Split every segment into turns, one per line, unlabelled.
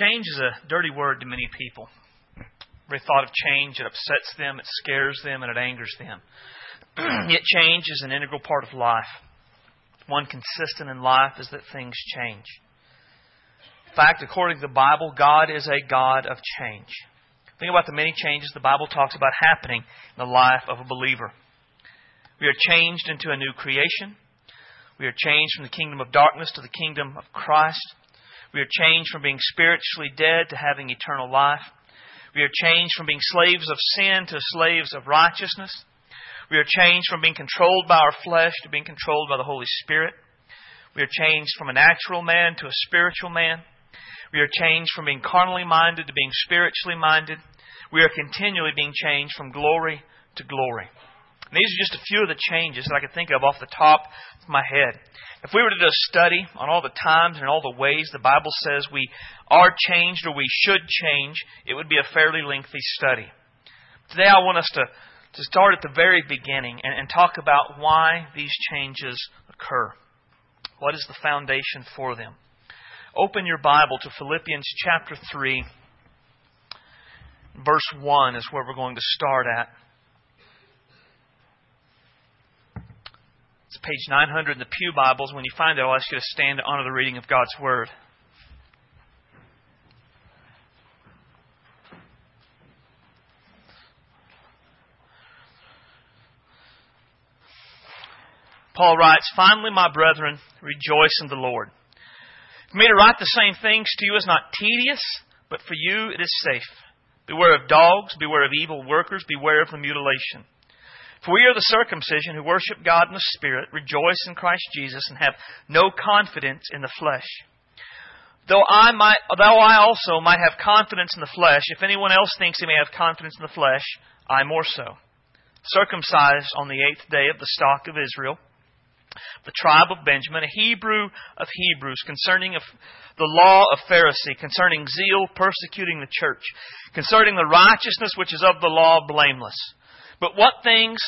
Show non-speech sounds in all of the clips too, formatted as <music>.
Change is a dirty word to many people. Every thought of change, it upsets them, it scares them, and it angers them. <clears throat> Yet change is an integral part of life. One consistent in life is that things change. In fact, according to the Bible, God is a God of change. Think about the many changes the Bible talks about happening in the life of a believer. We are changed into a new creation. We are changed from the kingdom of darkness to the kingdom of Christ. We are changed from being spiritually dead to having eternal life. We are changed from being slaves of sin to slaves of righteousness. We are changed from being controlled by our flesh to being controlled by the Holy Spirit. We are changed from a natural man to a spiritual man. We are changed from being carnally minded to being spiritually minded. We are continually being changed from glory to glory. And these are just a few of the changes that I can think of off the top of my head. If we were to do a study on all the times and all the ways the Bible says we are changed or we should change, it would be a fairly lengthy study. Today I want us to, to start at the very beginning and, and talk about why these changes occur. What is the foundation for them? Open your Bible to Philippians chapter 3. Verse 1 is where we're going to start at. It's page 900 in the Pew Bibles. When you find it, I'll ask you to stand to honor the reading of God's Word. Paul writes, Finally, my brethren, rejoice in the Lord. For me to write the same things to you is not tedious, but for you it is safe. Beware of dogs, beware of evil workers, beware of the mutilation. For we are the circumcision who worship God in the Spirit, rejoice in Christ Jesus, and have no confidence in the flesh. Though I might, though I also might have confidence in the flesh, if anyone else thinks he may have confidence in the flesh, I more so. Circumcised on the eighth day of the stock of Israel, the tribe of Benjamin, a Hebrew of Hebrews, concerning the law of Pharisee, concerning zeal, persecuting the church, concerning the righteousness which is of the law, blameless. But what things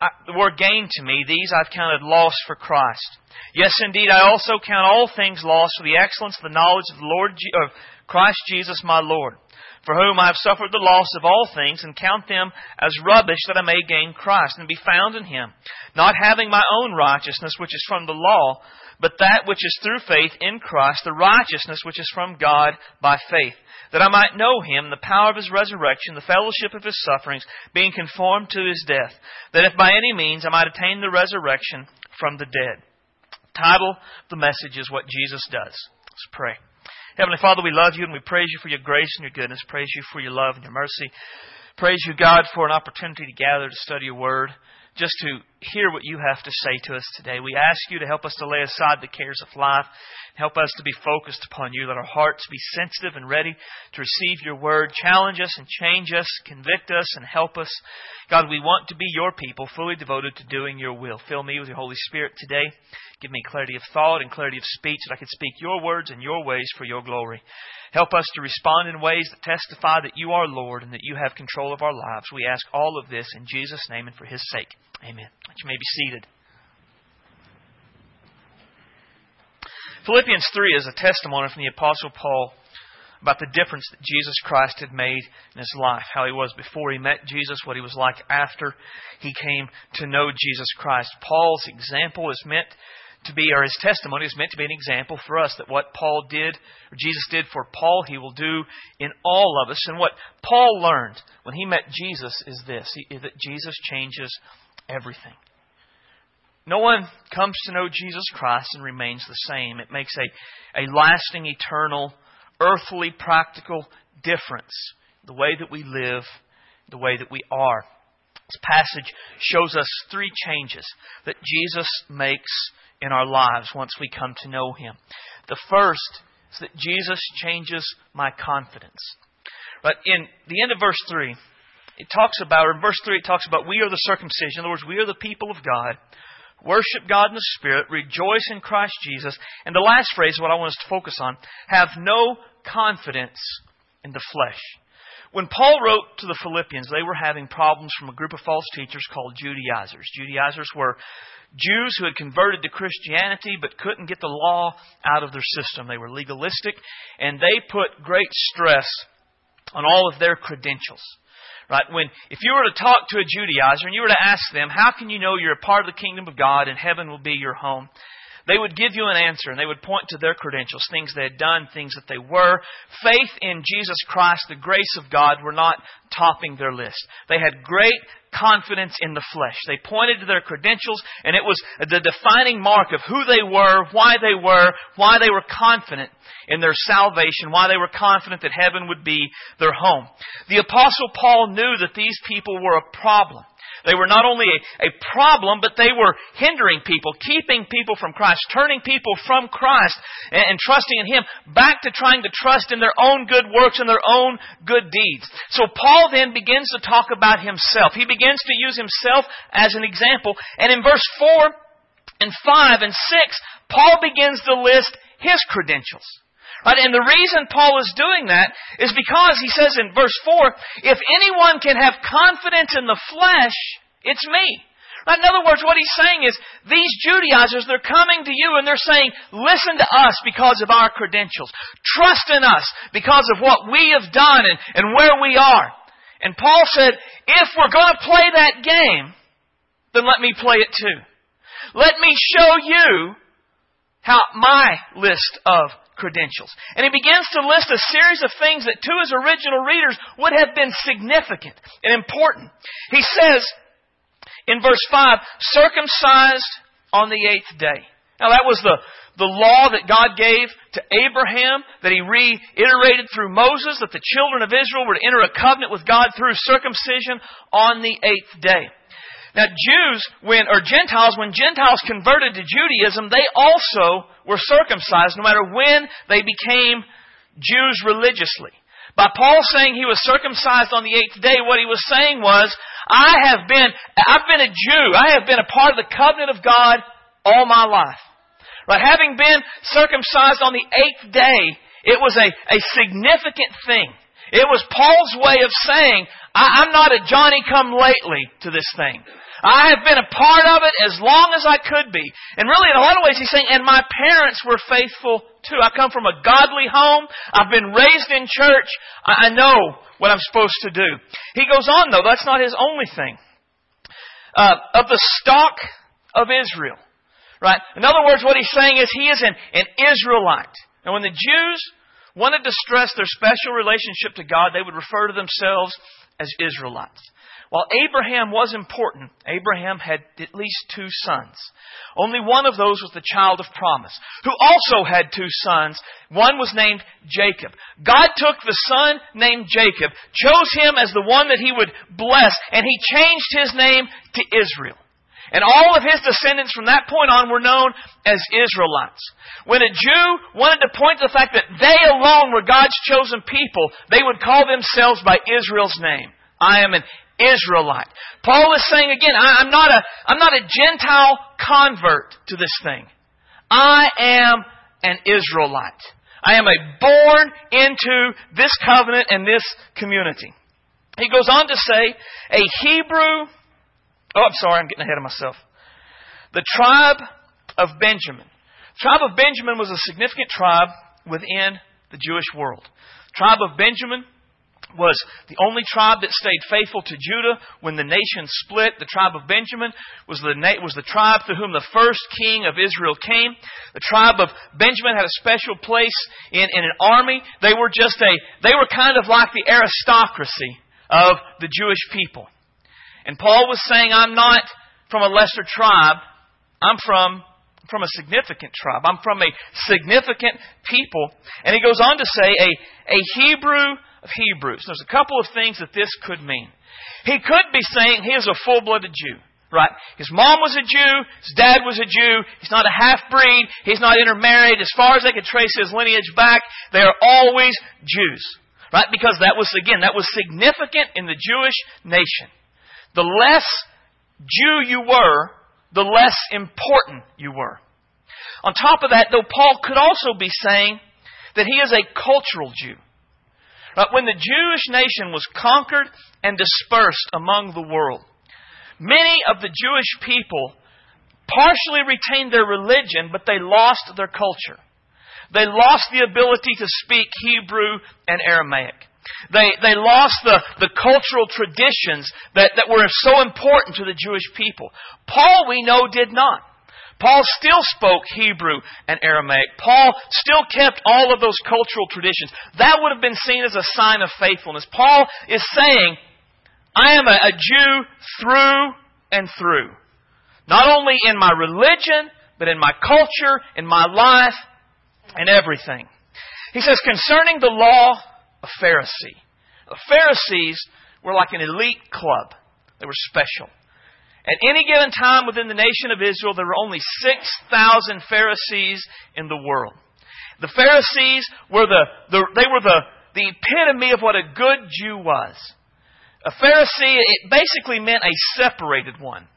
uh, were gained to me, these I've counted loss for Christ. Yes, indeed, I also count all things lost for the excellence of the knowledge of the Lord of Christ Jesus my Lord, for whom I have suffered the loss of all things, and count them as rubbish that I may gain Christ and be found in Him, not having my own righteousness which is from the law, but that which is through faith in Christ, the righteousness which is from God by faith that I might know him, the power of his resurrection, the fellowship of his sufferings, being conformed to his death, that if by any means I might attain the resurrection from the dead. Title the message is What Jesus Does. Let's pray. Heavenly Father, we love you and we praise you for your grace and your goodness. Praise you for your love and your mercy. Praise you, God, for an opportunity to gather to study your word just to hear what you have to say to us today. We ask you to help us to lay aside the cares of life. Help us to be focused upon you. Let our hearts be sensitive and ready to receive your word. Challenge us and change us, convict us and help us. God, we want to be your people, fully devoted to doing your will. Fill me with your Holy Spirit today. Give me clarity of thought and clarity of speech that I can speak your words and your ways for your glory. Help us to respond in ways that testify that you are Lord and that you have control of our lives. We ask all of this in Jesus' name and for his sake. Amen. You may be seated. Philippians 3 is a testimony from the Apostle Paul about the difference that Jesus Christ had made in his life, how he was before he met Jesus, what he was like after he came to know Jesus Christ. Paul's example is meant to be, or his testimony is meant to be an example for us that what Paul did, or Jesus did for Paul, he will do in all of us. And what Paul learned when he met Jesus is this that Jesus changes everything. No one comes to know Jesus Christ and remains the same. It makes a, a lasting, eternal, earthly, practical difference the way that we live, the way that we are. This passage shows us three changes that Jesus makes in our lives once we come to know Him. The first is that Jesus changes my confidence. But in the end of verse 3, it talks about, or in verse 3, it talks about we are the circumcision. In other words, we are the people of God. Worship God in the Spirit, rejoice in Christ Jesus. And the last phrase, what I want us to focus on, have no confidence in the flesh. when Paul wrote to the Philippians, they were having problems from a group of false teachers called Judaizers. Judaizers were Jews who had converted to Christianity but couldn't get the law out of their system. They were legalistic, and they put great stress on all of their credentials. Right? When, if you were to talk to a Judaizer and you were to ask them, how can you know you're a part of the kingdom of God and heaven will be your home? They would give you an answer and they would point to their credentials, things they had done, things that they were. Faith in Jesus Christ, the grace of God, were not topping their list. They had great confidence in the flesh. They pointed to their credentials, and it was the defining mark of who they were, why they were, why they were confident in their salvation, why they were confident that heaven would be their home. The Apostle Paul knew that these people were a problem. They were not only a, a problem, but they were hindering people, keeping people from Christ, turning people from Christ and, and trusting in Him back to trying to trust in their own good works and their own good deeds. So Paul then begins to talk about himself. He begins to use himself as an example. And in verse 4 and 5 and 6, Paul begins to list his credentials. Right? And the reason Paul is doing that is because he says in verse 4, if anyone can have confidence in the flesh, it's me. In other words, what he's saying is, these Judaizers, they're coming to you and they're saying, listen to us because of our credentials. Trust in us because of what we have done and, and where we are. And Paul said, if we're going to play that game, then let me play it too. Let me show you how my list of credentials. And he begins to list a series of things that to his original readers would have been significant and important. He says in verse 5, circumcised on the eighth day. Now that was the, the law that God gave to Abraham, that he reiterated through Moses, that the children of Israel were to enter a covenant with God through circumcision on the eighth day. Now, Jews, when, or Gentiles, when Gentiles converted to Judaism, they also were circumcised no matter when they became Jews religiously. By Paul saying he was circumcised on the eighth day, what he was saying was, I have been, I've been a Jew. I have been a part of the covenant of God all my life. Right? Having been circumcised on the eighth day, it was a, a significant thing. It was Paul's way of saying, I, I'm not a Johnny come lately to this thing. I have been a part of it as long as I could be. And really, in a lot of ways, he's saying, and my parents were faithful too. I come from a godly home. I've been raised in church. I know what I'm supposed to do. He goes on, though, that's not his only thing. Uh, of the stock of Israel. Right? In other words, what he's saying is he is an, an Israelite. And when the Jews wanted to stress their special relationship to God, they would refer to themselves as Israelites. While Abraham was important, Abraham had at least two sons. Only one of those was the child of promise, who also had two sons. One was named Jacob. God took the son named Jacob, chose him as the one that he would bless, and he changed his name to Israel. And all of his descendants from that point on were known as Israelites. When a Jew wanted to point to the fact that they alone were God's chosen people, they would call themselves by Israel's name. I am an Israelite. Paul is saying again, I, am not a, I'm not a Gentile convert to this thing. I am an Israelite. I am a born into this covenant and this community. He goes on to say, a Hebrew, oh, I'm sorry, I'm getting ahead of myself. The tribe of Benjamin. The tribe of Benjamin was a significant tribe within the Jewish world. The tribe of Benjamin was the only tribe that stayed faithful to Judah when the nation split. The tribe of Benjamin was the, was the tribe to whom the first king of Israel came. The tribe of Benjamin had a special place in, in an army. They were just a, they were kind of like the aristocracy of the Jewish people. And Paul was saying, I'm not from a lesser tribe. I'm from from a significant tribe. I'm from a significant people. And he goes on to say, a, a Hebrew of Hebrews. There's a couple of things that this could mean. He could be saying he is a full blooded Jew. Right? His mom was a Jew. His dad was a Jew. He's not a half breed. He's not intermarried. As far as they could trace his lineage back, they are always Jews. Right? Because that was, again, that was significant in the Jewish nation. The less Jew you were, the less important you were. On top of that, though, Paul could also be saying that he is a cultural Jew. Right? When the Jewish nation was conquered and dispersed among the world, many of the Jewish people partially retained their religion, but they lost their culture. They lost the ability to speak Hebrew and Aramaic. They, they lost the, the cultural traditions that, that were so important to the Jewish people. Paul, we know, did not. Paul still spoke Hebrew and Aramaic. Paul still kept all of those cultural traditions. That would have been seen as a sign of faithfulness. Paul is saying, I am a, a Jew through and through. Not only in my religion, but in my culture, in my life, and everything. He says, concerning the law of Pharisee. The Pharisees were like an elite club. They were special. At any given time within the nation of Israel, there were only 6,000 Pharisees in the world. The Pharisees were the, the they were the, the epitome of what a good Jew was. A Pharisee, it basically meant a separated one.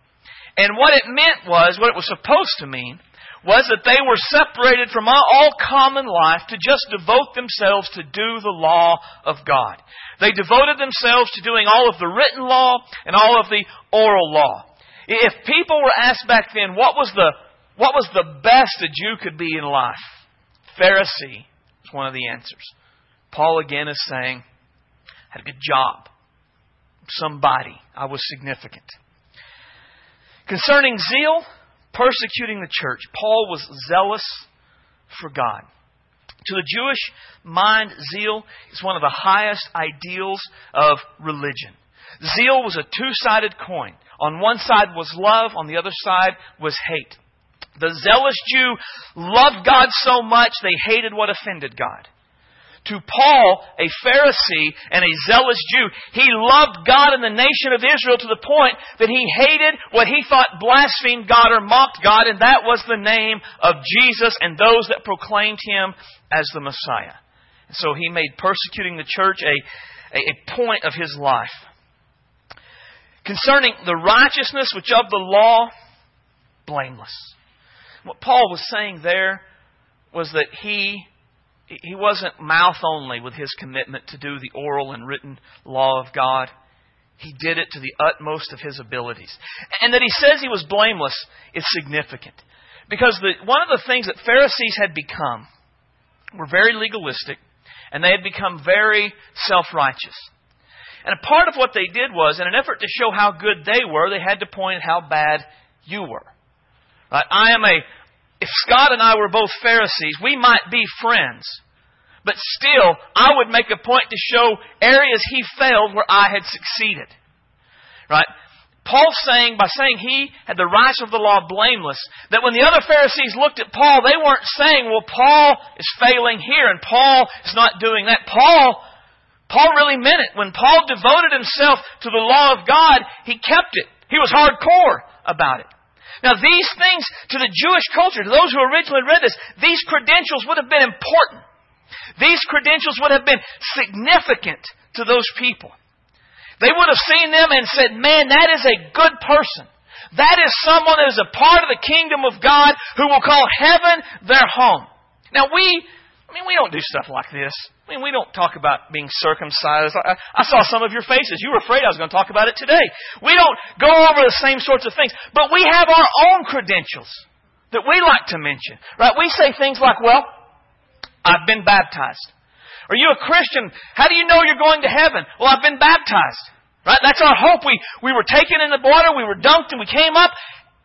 And what it meant was, what it was supposed to mean, was that they were separated from all common life to just devote themselves to do the law of God. They devoted themselves to doing all of the written law and all of the oral law. If people were asked back then, what was the, what was the best a Jew could be in life? Pharisee is one of the answers. Paul again is saying, had a good job. Somebody. I was significant. Concerning zeal, persecuting the church, Paul was zealous for God. To the Jewish mind, zeal is one of the highest ideals of religion. Zeal was a two sided coin. On one side was love, on the other side was hate. The zealous Jew loved God so much they hated what offended God. To Paul, a Pharisee and a zealous Jew, he loved God and the nation of Israel to the point that he hated what he thought blasphemed God or mocked God, and that was the name of Jesus and those that proclaimed him as the Messiah. So he made persecuting the church a, a point of his life. Concerning the righteousness which of the law, blameless. What Paul was saying there was that he he wasn't mouth only with his commitment to do the oral and written law of God. He did it to the utmost of his abilities. And that he says he was blameless is significant. Because the, one of the things that Pharisees had become were very legalistic, and they had become very self righteous. And a part of what they did was, in an effort to show how good they were, they had to point out how bad you were. Right? I am a if Scott and I were both Pharisees, we might be friends. But still, I would make a point to show areas he failed where I had succeeded. Right? Paul saying, by saying he had the rights of the law blameless, that when the other Pharisees looked at Paul, they weren't saying, well, Paul is failing here and Paul is not doing that. Paul, Paul really meant it. When Paul devoted himself to the law of God, he kept it. He was hardcore about it. Now, these things to the Jewish culture, to those who originally read this, these credentials would have been important. These credentials would have been significant to those people. They would have seen them and said, man, that is a good person. That is someone that is a part of the kingdom of God who will call heaven their home. Now, we I mean, we don't do stuff like this. Mean, we don't talk about being circumcised. I, I, saw some of your faces. You were afraid I was going to talk about it today. We don't go over the same sorts of things, but we have our own credentials that we like to mention. Right? We say things like, well, I've been baptized. Are you a Christian? How do you know you're going to heaven? Well, I've been baptized. Right? That's our hope. We, we were taken in the water, we were dunked, and we came up,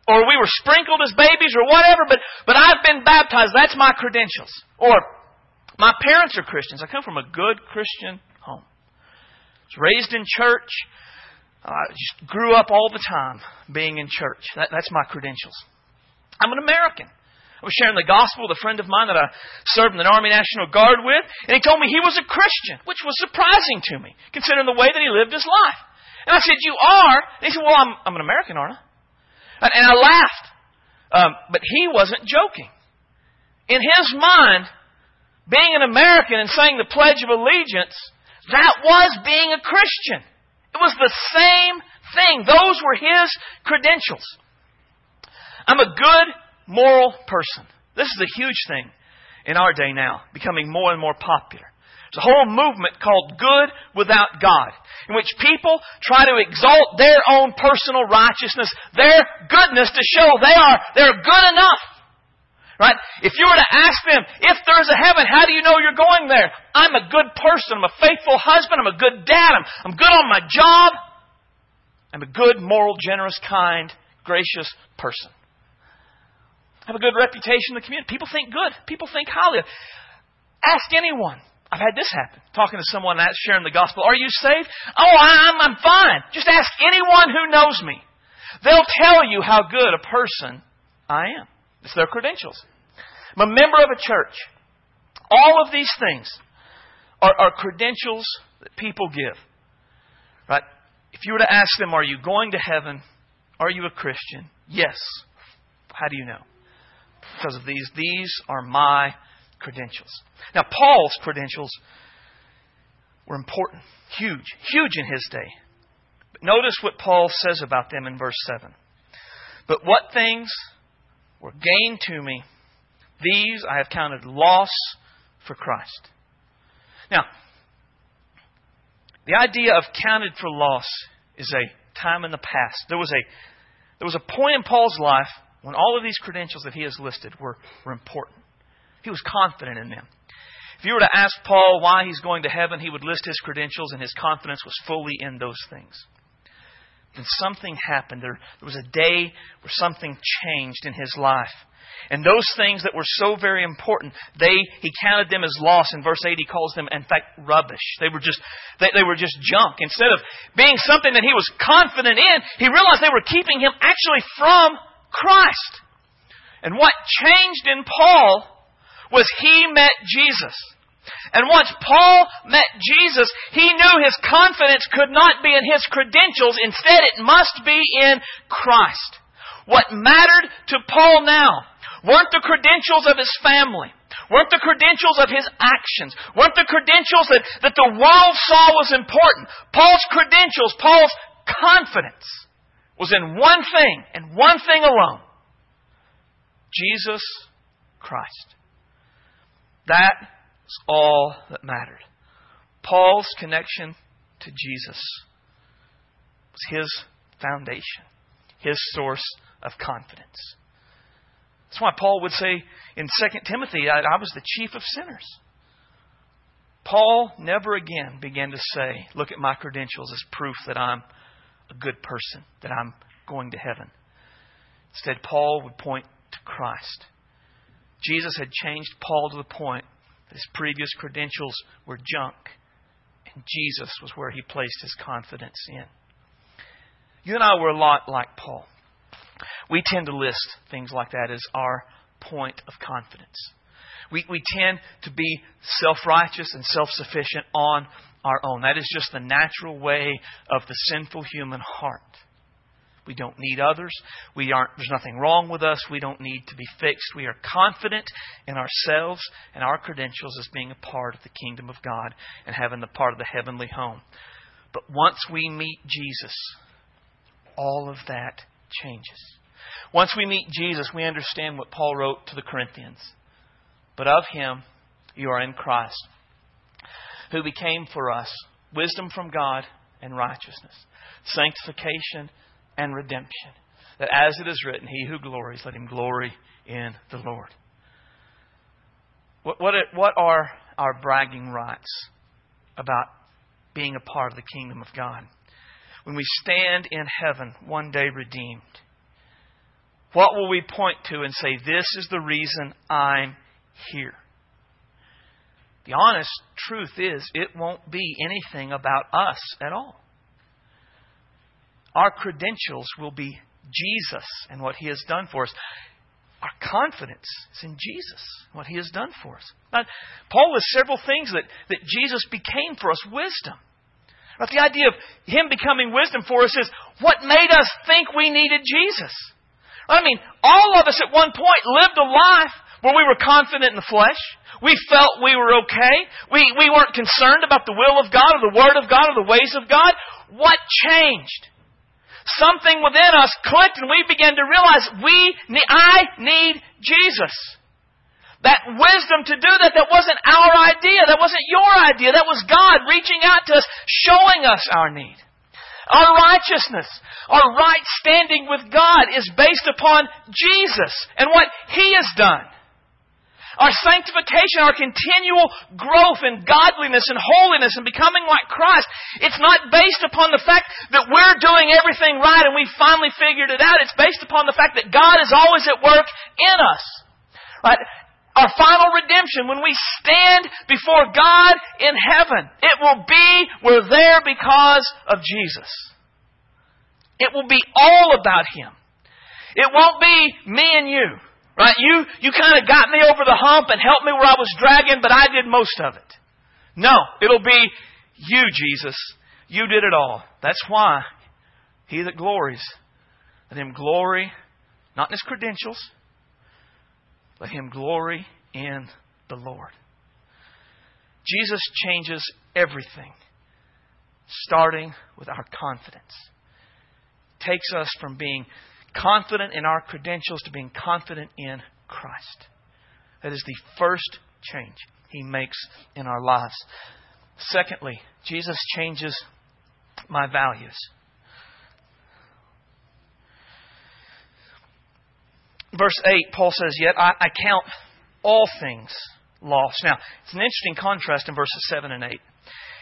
or we were sprinkled as babies, or whatever, but, but I've been baptized. That's my credentials. Or, my parents are Christians. I come from a good Christian home. I was raised in church. I just grew up all the time being in church. That, that's my credentials. I'm an American. I was sharing the gospel with a friend of mine that I served in the Army National Guard with, and he told me he was a Christian, which was surprising to me, considering the way that he lived his life. And I said, You are? And he said, Well, I'm, I'm an American, aren't I? And, and I laughed. Um, but he wasn't joking. In his mind, being an American and saying the Pledge of Allegiance, that was being a Christian. It was the same thing. Those were his credentials. I'm a good, moral person. This is a huge thing in our day now, becoming more and more popular. There's a whole movement called Good Without God, in which people try to exalt their own personal righteousness, their goodness to show they are, they're good enough. Right? If you were to ask them, if there's a heaven, how do you know you're going there? I'm a good person. I'm a faithful husband. I'm a good dad. I'm, I'm good on my job. I'm a good, moral, generous, kind, gracious person. I have a good reputation in the community. People think good. People think highly. Ask anyone. I've had this happen. Talking to someone that's sharing the gospel. Are you saved? Oh, I'm, I'm fine. Just ask anyone who knows me. They'll tell you how good a person I am. It's their credentials. I'm a member of a church. All of these things are, are credentials that people give. Right? If you were to ask them, are you going to heaven? Are you a Christian? Yes. How do you know? Because of these. These are my credentials. Now, Paul's credentials were important, huge, huge in his day. But notice what Paul says about them in verse 7. But what things were gain to me, these I have counted loss for Christ. Now, the idea of counted for loss is a time in the past. There was a, there was a point in Paul's life when all of these credentials that he has listed were, were important. He was confident in them. If you were to ask Paul why he's going to heaven, he would list his credentials, and his confidence was fully in those things. Then something happened. There, there was a day where something changed in his life. And those things that were so very important, they he counted them as loss. In verse 8, he calls them, in fact, rubbish. They were just they, they were just junk. Instead of being something that he was confident in, he realized they were keeping him actually from Christ. And what changed in Paul was he met Jesus. And once Paul met Jesus, he knew his confidence could not be in his credentials. Instead, it must be in Christ. What mattered to Paul now weren't the credentials of his family, weren't the credentials of his actions, weren't the credentials that, that the world saw was important. Paul's credentials, Paul's confidence was in one thing and one thing alone Jesus Christ. That is all that mattered. Paul's connection to Jesus was his foundation, his source of confidence. That's why Paul would say in 2 Timothy, I, I was the chief of sinners. Paul never again began to say, Look at my credentials as proof that I'm a good person, that I'm going to heaven. Instead, Paul would point to Christ. Jesus had changed Paul to the point his previous credentials were junk, and Jesus was where he placed his confidence in. You and I were a lot like Paul. We tend to list things like that as our point of confidence. We, we tend to be self righteous and self sufficient on our own. That is just the natural way of the sinful human heart. We don't need others. We aren't, there's nothing wrong with us. We don't need to be fixed. We are confident in ourselves and our credentials as being a part of the kingdom of God and having the part of the heavenly home. But once we meet Jesus, all of that changes. Once we meet Jesus, we understand what Paul wrote to the Corinthians. But of him you are in Christ, who became for us wisdom from God and righteousness, sanctification and redemption. That as it is written, He who glories, let him glory in the Lord. What, what, what are our bragging rights about being a part of the kingdom of God? When we stand in heaven, one day redeemed, what will we point to and say, This is the reason I'm here? The honest truth is, it won't be anything about us at all our credentials will be Jesus and what He has done for us. Our confidence is in Jesus, what He has done for us. Now, Paul lists several things that, that Jesus became for us wisdom. But the idea of Him becoming wisdom for us is what made us think we needed Jesus. I mean, all of us at one point lived a life where we were confident in the flesh. We felt we were okay. We, we weren't concerned about the will of God or the Word of God or the ways of God. What changed? Something within us clicked and we began to realize we, I need Jesus. that wisdom to do that, that wasn't our idea. That wasn't your idea. That was God reaching out to us, showing us our need. Our righteousness, our right standing with God is based upon Jesus and what He has done. Our sanctification, our continual growth in godliness and holiness and becoming like Christ, it's not based upon the fact that we're doing everything right and we finally figured it out. It's based upon the fact that God is always at work in us. Right? Our final redemption, when we stand before God in heaven, it will be we're there because of Jesus. It will be all about Him. It won't be me and you. Right? You, you kind of got me over the hump and helped me where I was dragging, but I did most of it. No, it'll be you, Jesus. You did it all. That's why he that glories, let him glory not in his credentials, let him glory in the Lord. Jesus changes everything, starting with our confidence. Takes us from being confident in our credentials to being confident in Christ. That is the first change he makes in our lives. Secondly, Jesus changes my values. Verse 8, Paul says, Yet I, I count all things lost. Now, it's an interesting contrast in verses 7 and 8.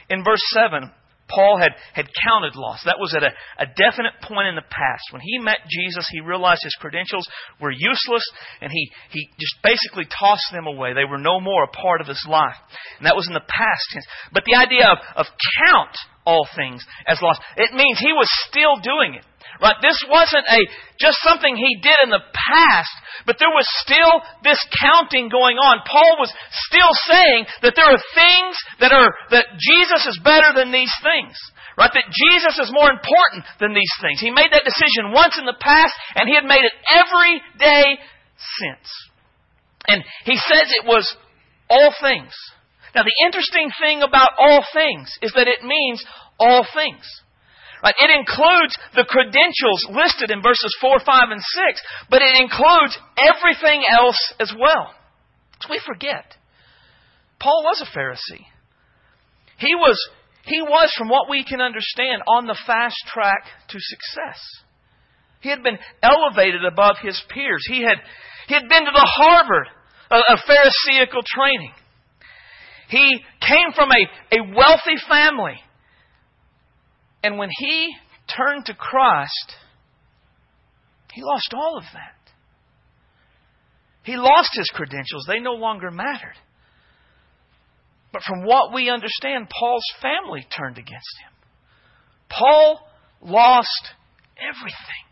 In verse 7, Paul had, had counted loss. That was at a, a definite point in the past. When he met Jesus, he realized his credentials were useless, and he, he just basically tossed them away. They were no more a part of his life. And that was in the past tense. But the idea of, of count all things as lost, it means he was still doing it. Right? This wasn't a just something he did in the past, but there was still this counting going on. Paul was still saying that there are things that are that Jesus is better than these things. Right? That Jesus is more important than these things. He made that decision once in the past, and he had made it every day since. And he says it was all things. Now, the interesting thing about all things is that it means all things. Right? It includes the credentials listed in verses 4, 5, and 6, but it includes everything else as well. So we forget. Paul was a Pharisee. He was, he was, from what we can understand, on the fast track to success. He had been elevated above his peers. He had, he had been to the Harvard of Pharisaical training. He came from a, a wealthy family. And when he turned to Christ, he lost all of that. He lost his credentials. They no longer mattered. But from what we understand, Paul's family turned against him. Paul lost everything.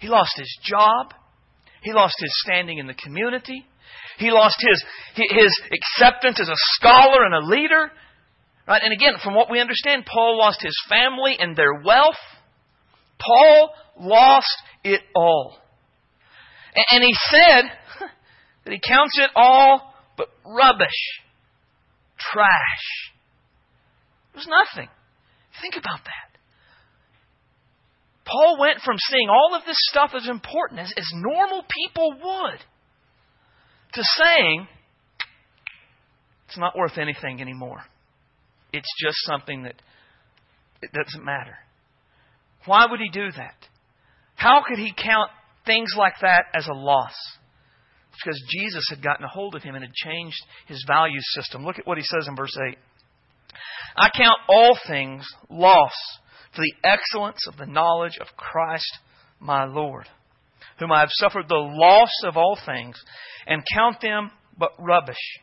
He lost his job. He lost his standing in the community. He lost his, his acceptance as a scholar and a leader. Right? And again, from what we understand, Paul lost his family and their wealth. Paul lost it all. And he said <laughs> that he counts it all but rubbish, trash. There's nothing. Think about that. Paul went from seeing all of this stuff as important, as, as normal people would, to saying, it's not worth anything anymore. It's just something that it doesn't matter. Why would he do that? How could he count things like that as a loss? Because Jesus had gotten a hold of him and had changed his value system. Look at what he says in verse 8. I count all things loss for the excellence of the knowledge of Christ my Lord, whom I have suffered the loss of all things, and count them but rubbish,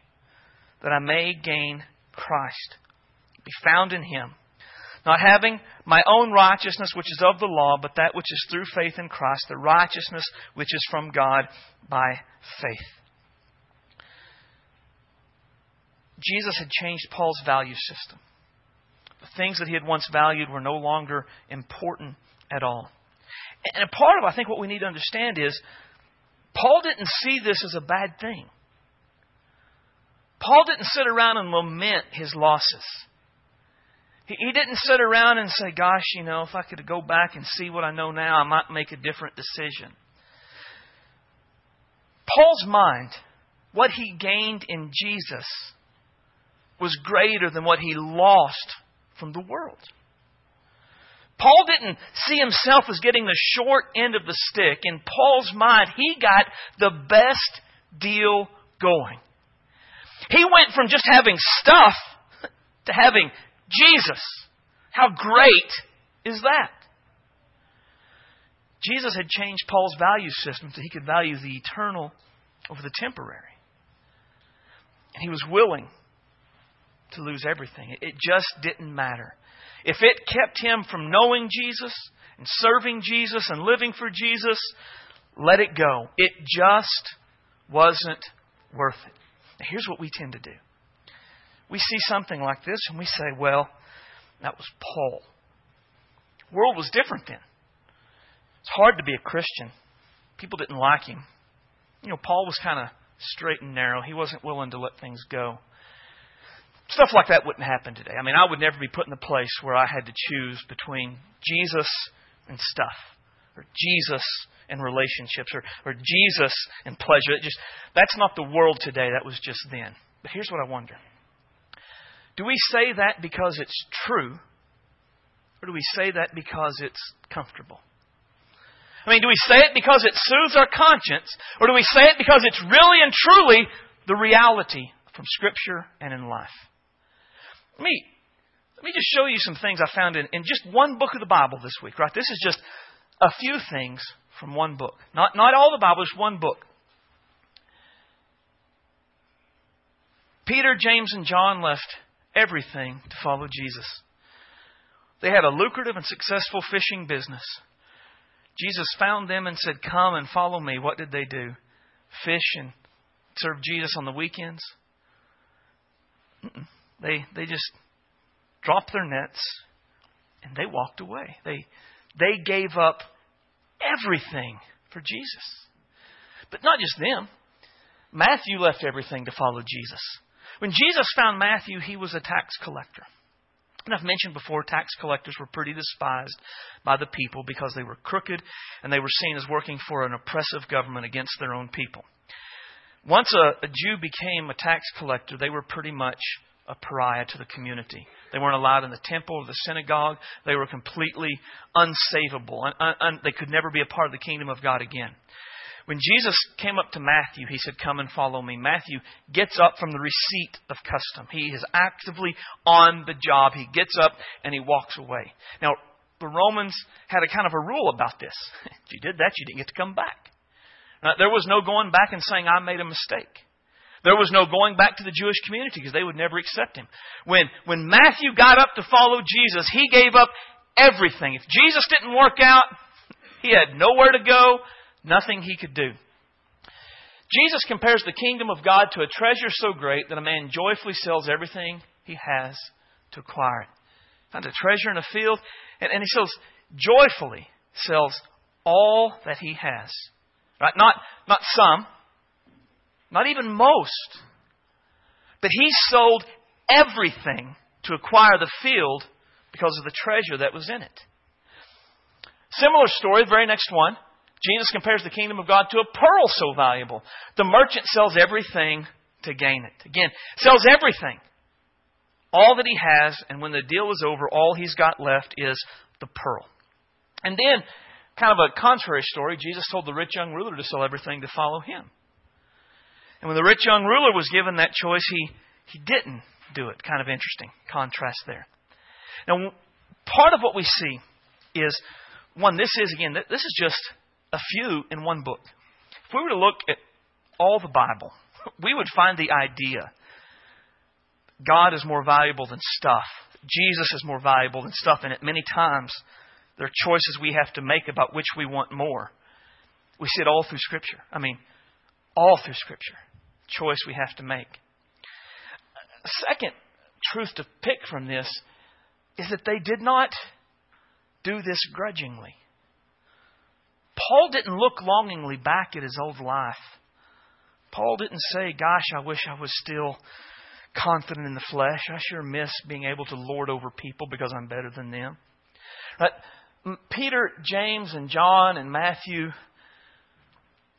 that I may gain Christ be found in him, not having my own righteousness which is of the law, but that which is through faith in Christ, the righteousness which is from God by faith. Jesus had changed Paul's value system. The things that he had once valued were no longer important at all. And a part of, I think, what we need to understand is Paul didn't see this as a bad thing. Paul didn't sit around and lament his losses. He, he didn't sit around and say, Gosh, you know, if I could go back and see what I know now, I might make a different decision. Paul's mind what he gained in Jesus was greater than what he lost from the world. Paul didn't see himself as getting the short end of the stick. In Paul's mind, he got the best deal going. He went from just having stuff <laughs> to having Jesus. How great is that? Jesus had changed Paul's value system so he could value the eternal over the temporary. And he was willing to lose everything. It just didn't matter. If it kept him from knowing Jesus and serving Jesus and living for Jesus, let it go. It just wasn't worth it. Now, here's what we tend to do we see something like this and we say, well, that was Paul. The world was different then. It's hard to be a Christian. People didn't like him. You know, Paul was kind of straight and narrow. He wasn't willing to let things go. Stuff like that wouldn't happen today. I mean, I would never be put in a place where I had to choose between Jesus and stuff, or Jesus and relationships, or, or Jesus and pleasure. It just that's not the world today. That was just then. But here's what I wonder: Do we say that because it's true, or do we say that because it's comfortable? I mean, do we say it because it soothes our conscience, or do we say it because it's really and truly the reality from Scripture and in life? Let me, let me just show you some things I found in, in just one book of the Bible this week, right? This is just a few things from one book. Not, not all the Bible, just one book. Peter, James, and John left everything to follow Jesus. They had a lucrative and successful fishing business. Jesus found them and said, Come and follow me. What did they do? Fish and serve Jesus on the weekends? They, they just dropped their nets and they walked away. They, they gave up everything for Jesus. But not just them. Matthew left everything to follow Jesus. When Jesus found Matthew, he was a tax collector. And I've mentioned before, tax collectors were pretty despised by the people because they were crooked and they were seen as working for an oppressive government against their own people. Once a, a Jew became a tax collector, they were pretty much a pariah to the community. They weren't allowed in the temple or the synagogue. They were completely unsavable. Un, un, un, they could never be a part of the kingdom of God again. When Jesus came up to Matthew, he said, Come and follow me. Matthew gets up from the receipt of custom. He is actively on the job. He gets up and he walks away. Now, the Romans had a kind of a rule about this. <laughs> If you did that, you didn't get to come back. Now, there was no going back and saying, I made a mistake. There was no going back to the Jewish community because they would never accept him. When, when Matthew got up to follow Jesus, he gave up everything. If Jesus didn't work out, he had nowhere to go, Nothing he could do. Jesus compares the kingdom of God to a treasure so great that a man joyfully sells everything he has to acquire it. Finds a treasure in a field, and, and he sells joyfully sells all that he has. Right? Not, not some, not even most. But he sold everything to acquire the field because of the treasure that was in it. Similar story, the very next one. Jesus compares the kingdom of God to a pearl so valuable. The merchant sells everything to gain it. Again, sells everything. All that he has, and when the deal is over, all he's got left is the pearl. And then, kind of a contrary story, Jesus told the rich young ruler to sell everything to follow him. And when the rich young ruler was given that choice, he, he didn't do it. Kind of interesting contrast there. Now, part of what we see is one, this is, again, this is just a few in one book. If we were to look at all the Bible, we would find the idea God is more valuable than stuff. Jesus is more valuable than stuff. And at many times, there are choices we have to make about which we want more. We see it all through Scripture. I mean, all through Scripture. Choice we have to make. Second truth to pick from this is that they did not do this grudgingly. Paul didn't look longingly back at his old life. Paul didn't say, Gosh, I wish I was still confident in the flesh. I sure miss being able to lord over people because I'm better than them. But Peter, James, and John, and Matthew,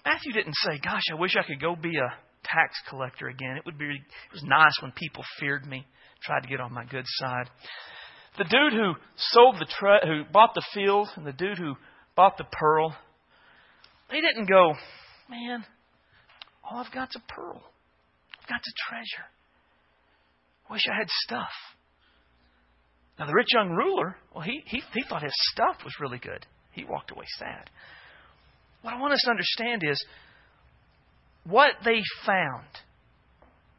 Matthew didn't say, Gosh, I wish I could go be a tax collector again. It would be it was nice when people feared me, tried to get on my good side. The dude who sold the tre- who bought the field and the dude who bought the pearl, they didn't go, man, all I've got's a pearl. I've got a treasure. Wish I had stuff. Now the rich young ruler, well, he, he, he thought his stuff was really good. He walked away sad. What I want us to understand is what they found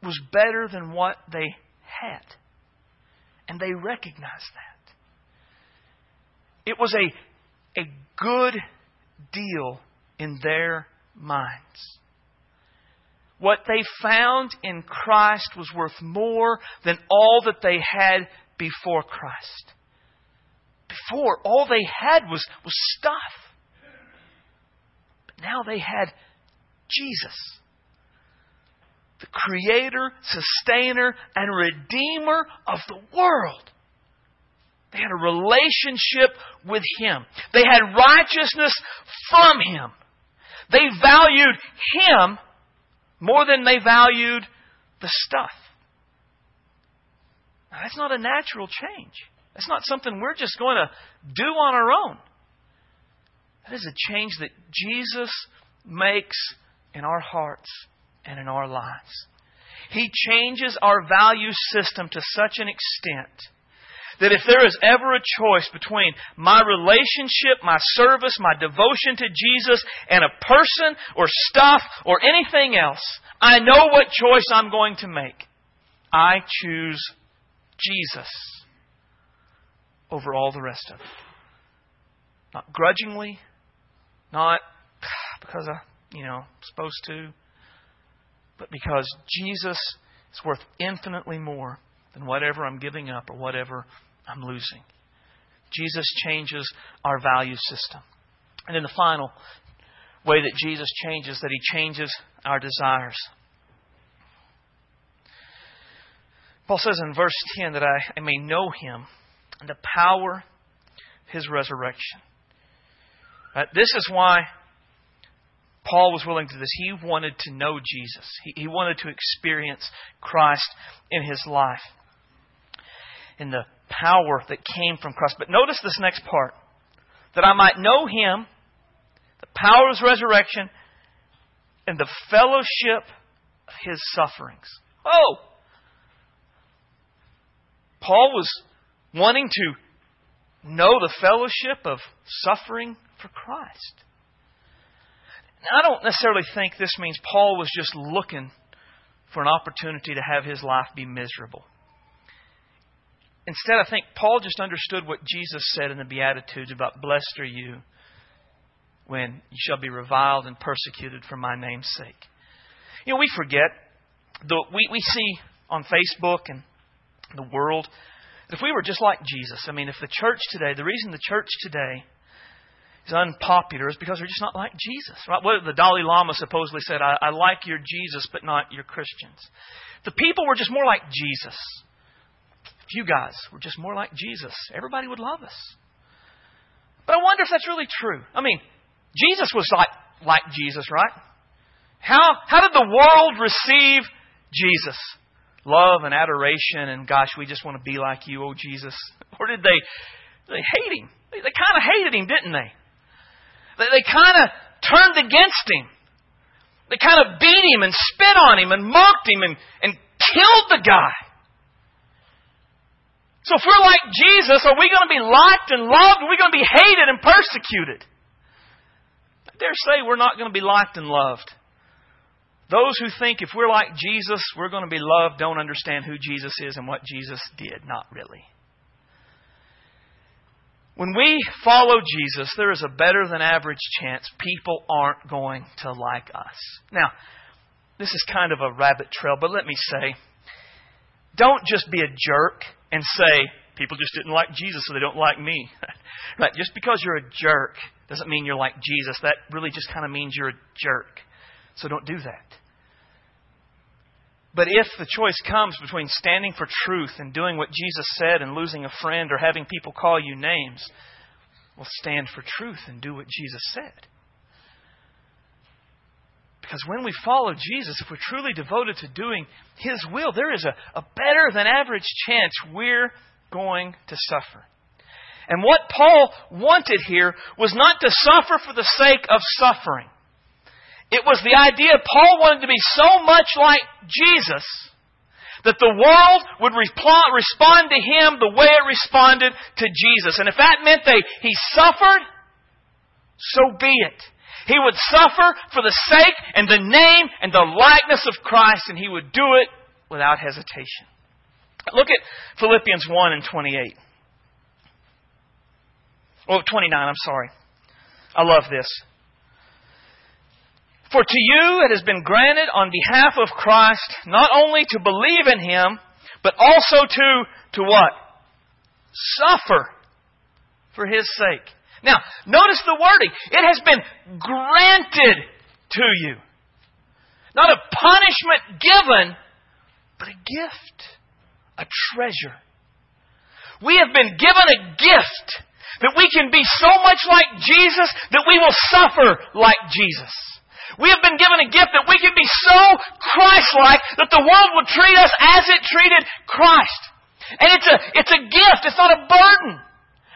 was better than what they had. And they recognized that. It was a, a good deal in their minds. What they found in Christ was worth more than all that they had before Christ. Before, all they had was, was stuff. But now they had Jesus, the creator, sustainer, and redeemer of the world. They had a relationship with Him. They had righteousness from Him. They valued Him more than they valued the stuff. Now, that's not a natural change. That's not something we're just going to do on our own. That is a change that Jesus makes in our hearts and in our lives. He changes our value system to such an extent that if there is ever a choice between my relationship, my service, my devotion to Jesus, and a person or stuff or anything else, I know what choice I'm going to make. I choose Jesus over all the rest of it. Not grudgingly, not <sighs> because I, you know, supposed to, but because Jesus is worth infinitely more than whatever I'm giving up or whatever I'm losing. Jesus changes our value system. And then the final way that Jesus changes, that he changes our desires. Paul says in verse 10 that I, I may know him and the power of his resurrection. Right? This is why Paul was willing to do this. He wanted to know Jesus, he, he wanted to experience Christ in his life and the power that came from Christ. But notice this next part that I might know him, the power of his resurrection, and the fellowship of his sufferings. Oh! Paul was wanting to know the fellowship of suffering for Christ. Now, I don't necessarily think this means Paul was just looking for an opportunity to have his life be miserable. Instead, I think Paul just understood what Jesus said in the Beatitudes about blessed are you when you shall be reviled and persecuted for my name's sake. You know, we forget, the, we, we see on Facebook and the world, if we were just like Jesus, I mean, if the church today, the reason the church today is unpopular is because they're just not like Jesus. Right? What the Dalai Lama supposedly said, I, I like your Jesus, but not your Christians. The people were just more like Jesus if you guys were just more like Jesus, everybody would love us. But I wonder if that's really true. I mean, Jesus was like, like Jesus, right? How, how did the world receive Jesus? Love and adoration, and gosh, we just want to be like you, oh Jesus. <laughs> Or did they, they hate him? They, they kind of hated him, didn't they? They, they kind of turned against him. They kind of beat him and spit on him and mocked him and, and killed the guy. So if we're like Jesus, are we going to be liked and loved? Are we going to be hated and persecuted? I dare say we're not going to be liked and loved. Those who think if we're like Jesus, we're going to be loved, don't understand who Jesus is and what Jesus did. Not really. When we follow Jesus, there is a better than average chance people aren't going to like us. Now, this is kind of a rabbit trail, but let me say, don't just be a jerk and say, people just didn't like Jesus, so they don't like me. <laughs> right? Just because you're a jerk doesn't mean you're like Jesus. That really just kind of means you're a jerk. So don't do that. But if the choice comes between standing for truth and doing what Jesus said and losing a friend or having people call you names, well, stand for truth and do what Jesus said. Because when we follow Jesus, if we're truly devoted to doing His will, there is a, a better than average chance we're going to suffer. And what Paul wanted here was not to suffer for the sake of suffering. It was the idea Paul wanted to be so much like Jesus that the world would respond to him the way it responded to Jesus. And if that meant that he suffered, so be it. He would suffer for the sake and the name and the likeness of Christ, and he would do it without hesitation. Look at Philippians 1 and 28. Oh, 29, I'm sorry. I love this. For to you it has been granted on behalf of Christ not only to believe in Him, but also to, to what? Suffer for His sake. Now, notice the wording. It has been granted to you. Not a punishment given, but a gift, a treasure. We have been given a gift that we can be so much like Jesus that we will suffer like Jesus. We have been given a gift that we can be so Christ-like that the world would treat us as it treated Christ. And it's a, it's a gift. It's not a burden.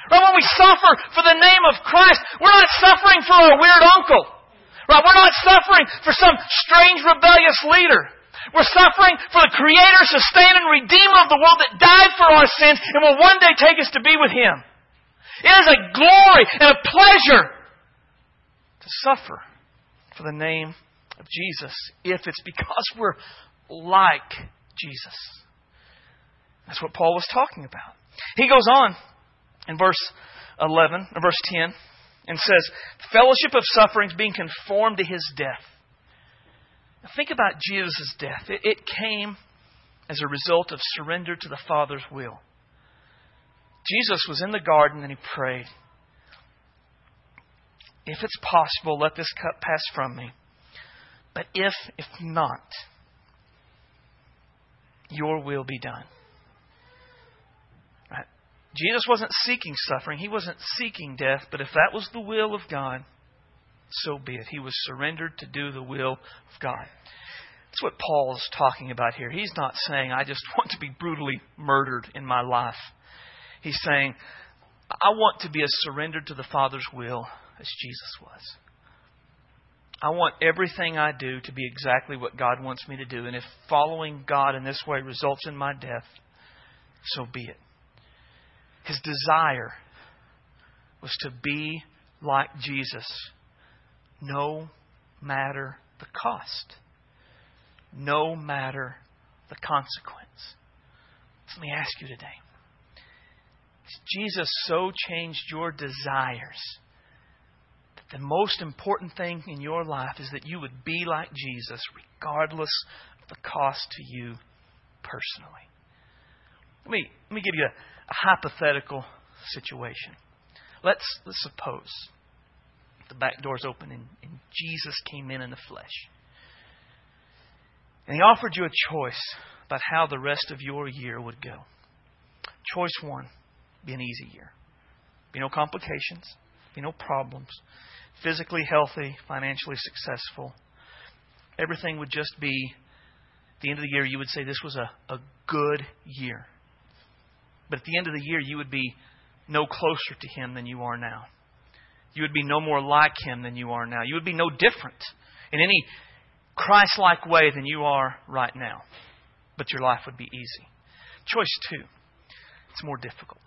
Right? When we suffer for the name of Christ, we're not suffering for a weird uncle. Right? We're not suffering for some strange rebellious leader. We're suffering for the Creator, Sustainer, and Redeemer of the world that died for our sins and will one day take us to be with Him. It is a glory and a pleasure to suffer for the name of Jesus if it's because we're like Jesus. That's what Paul was talking about. He goes on in verse 11, or verse 10, and says, Fellowship of sufferings being conformed to his death. Think about Jesus' death. It, it came as a result of surrender to the Father's will. Jesus was in the garden and he prayed, if it's possible, let this cup pass from me. But if, if not, your will be done. Right? Jesus wasn't seeking suffering. He wasn't seeking death. But if that was the will of God, so be it. He was surrendered to do the will of God. That's what Paul is talking about here. He's not saying, I just <laughs> want to be brutally murdered in my life. He's saying, I want to be as surrendered to the Father's will as Jesus was. I want everything I do to be exactly what God wants me to do. And if following God in this way results in my death, so be it. His desire was to be like Jesus, no matter the cost, no matter the consequence. Let me ask you today Has Jesus so changed your desires? The most important thing in your life is that you would be like Jesus, regardless of the cost to you personally. Let me, let me give you a, a hypothetical situation. Let's, let's suppose the back door's open and, and Jesus came in in the flesh. And he offered you a choice about how the rest of your year would go. Choice one be an easy year. Be no complications, be no problems physically healthy, financially successful. Everything would just be, at the end of the year, you would say this was a, a good year. But at the end of the year, you would be no closer to Him than you are now. You would be no more like Him than you are now. You would be no different in any Christ like way than you are right now. But your life would be easy. Choice two it's more difficult.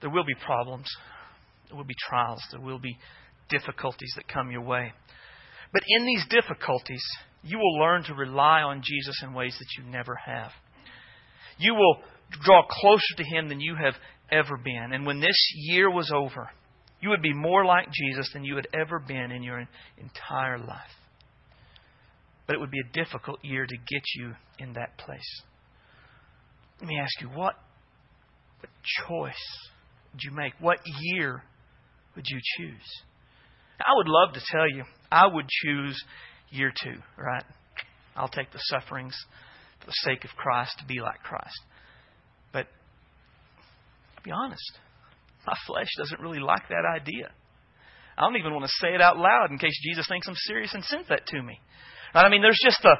There will be problems, there will be trials, there will be difficulties that come your way. But in these difficulties, you will learn to rely on Jesus in ways that you never have. You will draw closer to Him than you have ever been. And when this year was over, you would be more like Jesus than you had ever been in your entire life. But it would be a difficult year to get you in that place. Let me ask you, what, what choice would you make? What year would you choose? I would love to tell you, I would choose year two, right? I'll take the sufferings for the sake of Christ to be like Christ. But I'll be honest, my flesh doesn't really like that idea. I don't even want to say it out loud in case Jesus thinks I'm serious and sends that to me. Right? I mean, there's just a.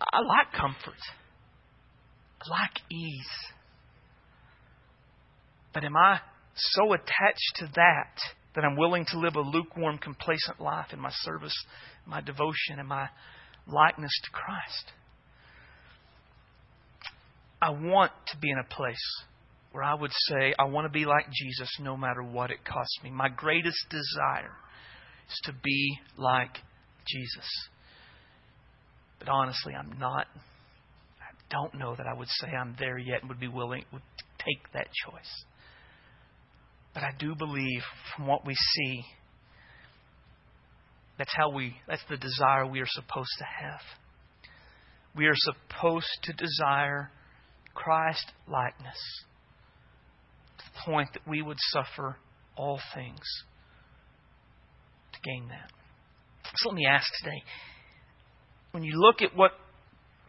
I like comfort. I like ease. But am I so attached to that that I'm willing to live a lukewarm, complacent life in my service, my devotion, and my likeness to Christ? I want to be in a place where I would say, I want to be like Jesus no matter what it costs me. My greatest desire is to be like Jesus. But honestly, I'm not. I don't know that I would say I'm there yet and would be willing would take that choice. But I do believe from what we see that's how we that's the desire we are supposed to have. We are supposed to desire Christ likeness to the point that we would suffer all things to gain that. So let me ask today when you look at what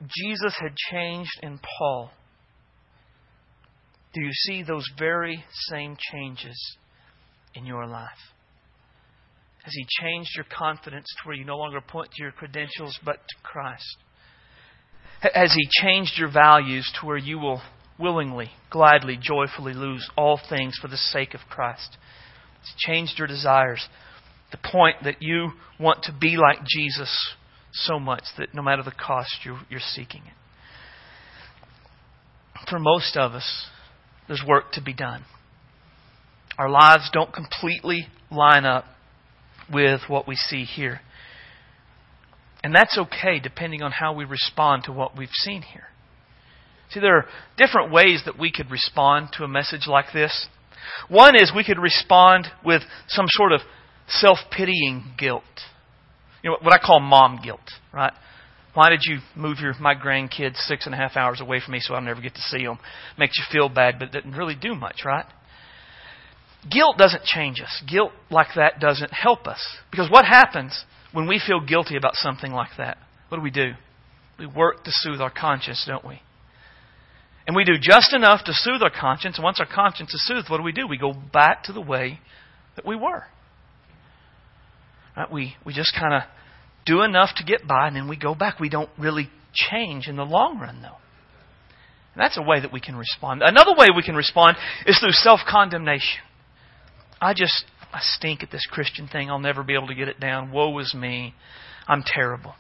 Jesus had changed in Paul, do you see those very same changes in your life? Has He changed your confidence to where you no longer point to your credentials but to Christ? Has He changed your values to where you will willingly, gladly, joyfully lose all things for the sake of Christ? Has He changed your desires? The point that you want to be like Jesus so much that no matter the cost, you're, you're seeking it. For most of us, there's work to be done. Our lives don't completely line up with what we see here. And that's okay depending on how we respond to what we've seen here. See, there are different ways that we could respond to a message like this. One is we could respond with some sort of self pitying guilt. You know, what I call mom guilt, right? Why did you move your my grandkids six and a half hours away from me so I'll never get to see them? Makes you feel bad, but it doesn't really do much, right? Guilt doesn't change us. Guilt like that doesn't help us. Because what happens when we feel guilty about something like that? What do we do? We work to soothe our conscience, don't we? And we do just enough to soothe our conscience. And once our conscience is soothed, what do we do? We go back to the way that we were. Right? We, we just kind of do enough to get by, and then we go back. We don't really change in the long run, though. And that's a way that we can respond. Another way we can respond is through self condemnation. I just, I stink at this Christian thing. I'll never be able to get it down. Woe is me. I'm terrible.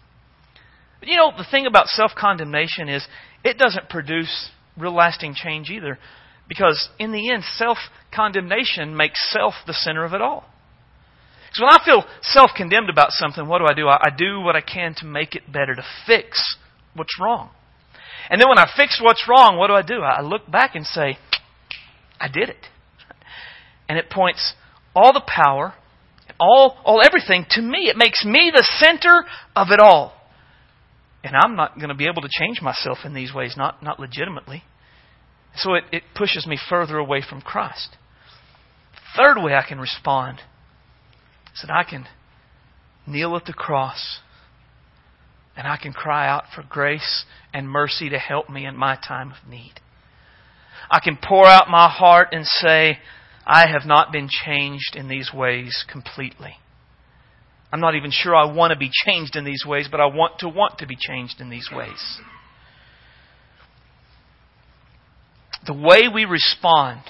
But you know, the thing about self condemnation is it doesn't produce real lasting change either. Because in the end, self condemnation makes self the center of it all. So when I feel self condemned about something, what do I do? I, I do what I can to make it better, to fix what's wrong. And then when I fix what's wrong, what do I do? I look back and say, I did it. And it points all the power, all, all everything to me. It makes me the center of it all. And I'm not going to be able to change myself in these ways, not, not legitimately. So it, it pushes me further away from Christ. Third way I can respond is that I can kneel at the cross and I can cry out for grace and mercy to help me in my time of need. I can pour out my heart and say, I have not been changed in these ways completely. I'm not even sure I want to be changed in these ways, but I want to want to be changed in these ways. The way we respond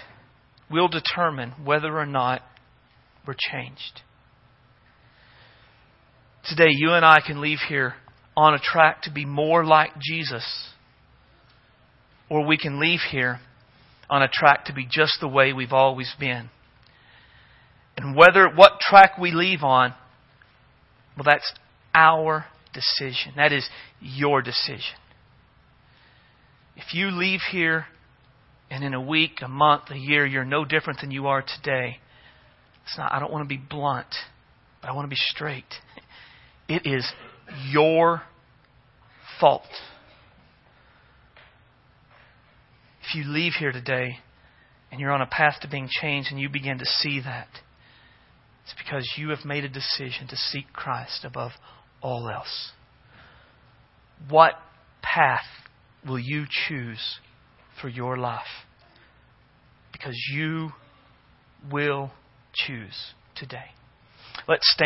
will determine whether or not we're changed. Today, you and I can leave here on a track to be more like Jesus, or we can leave here on a track to be just the way we've always been. And whether what track we leave on, well, that's our decision. That is your decision. If you leave here and in a week, a month, a year, you're no different than you are today, it's not, I don't want to be blunt, but I want to be straight. <laughs> It is your fault. If you leave here today and you're on a path to being changed and you begin to see that, it's because you have made a decision to seek Christ above all else. What path will you choose for your life? Because you will choose today. Let's stand.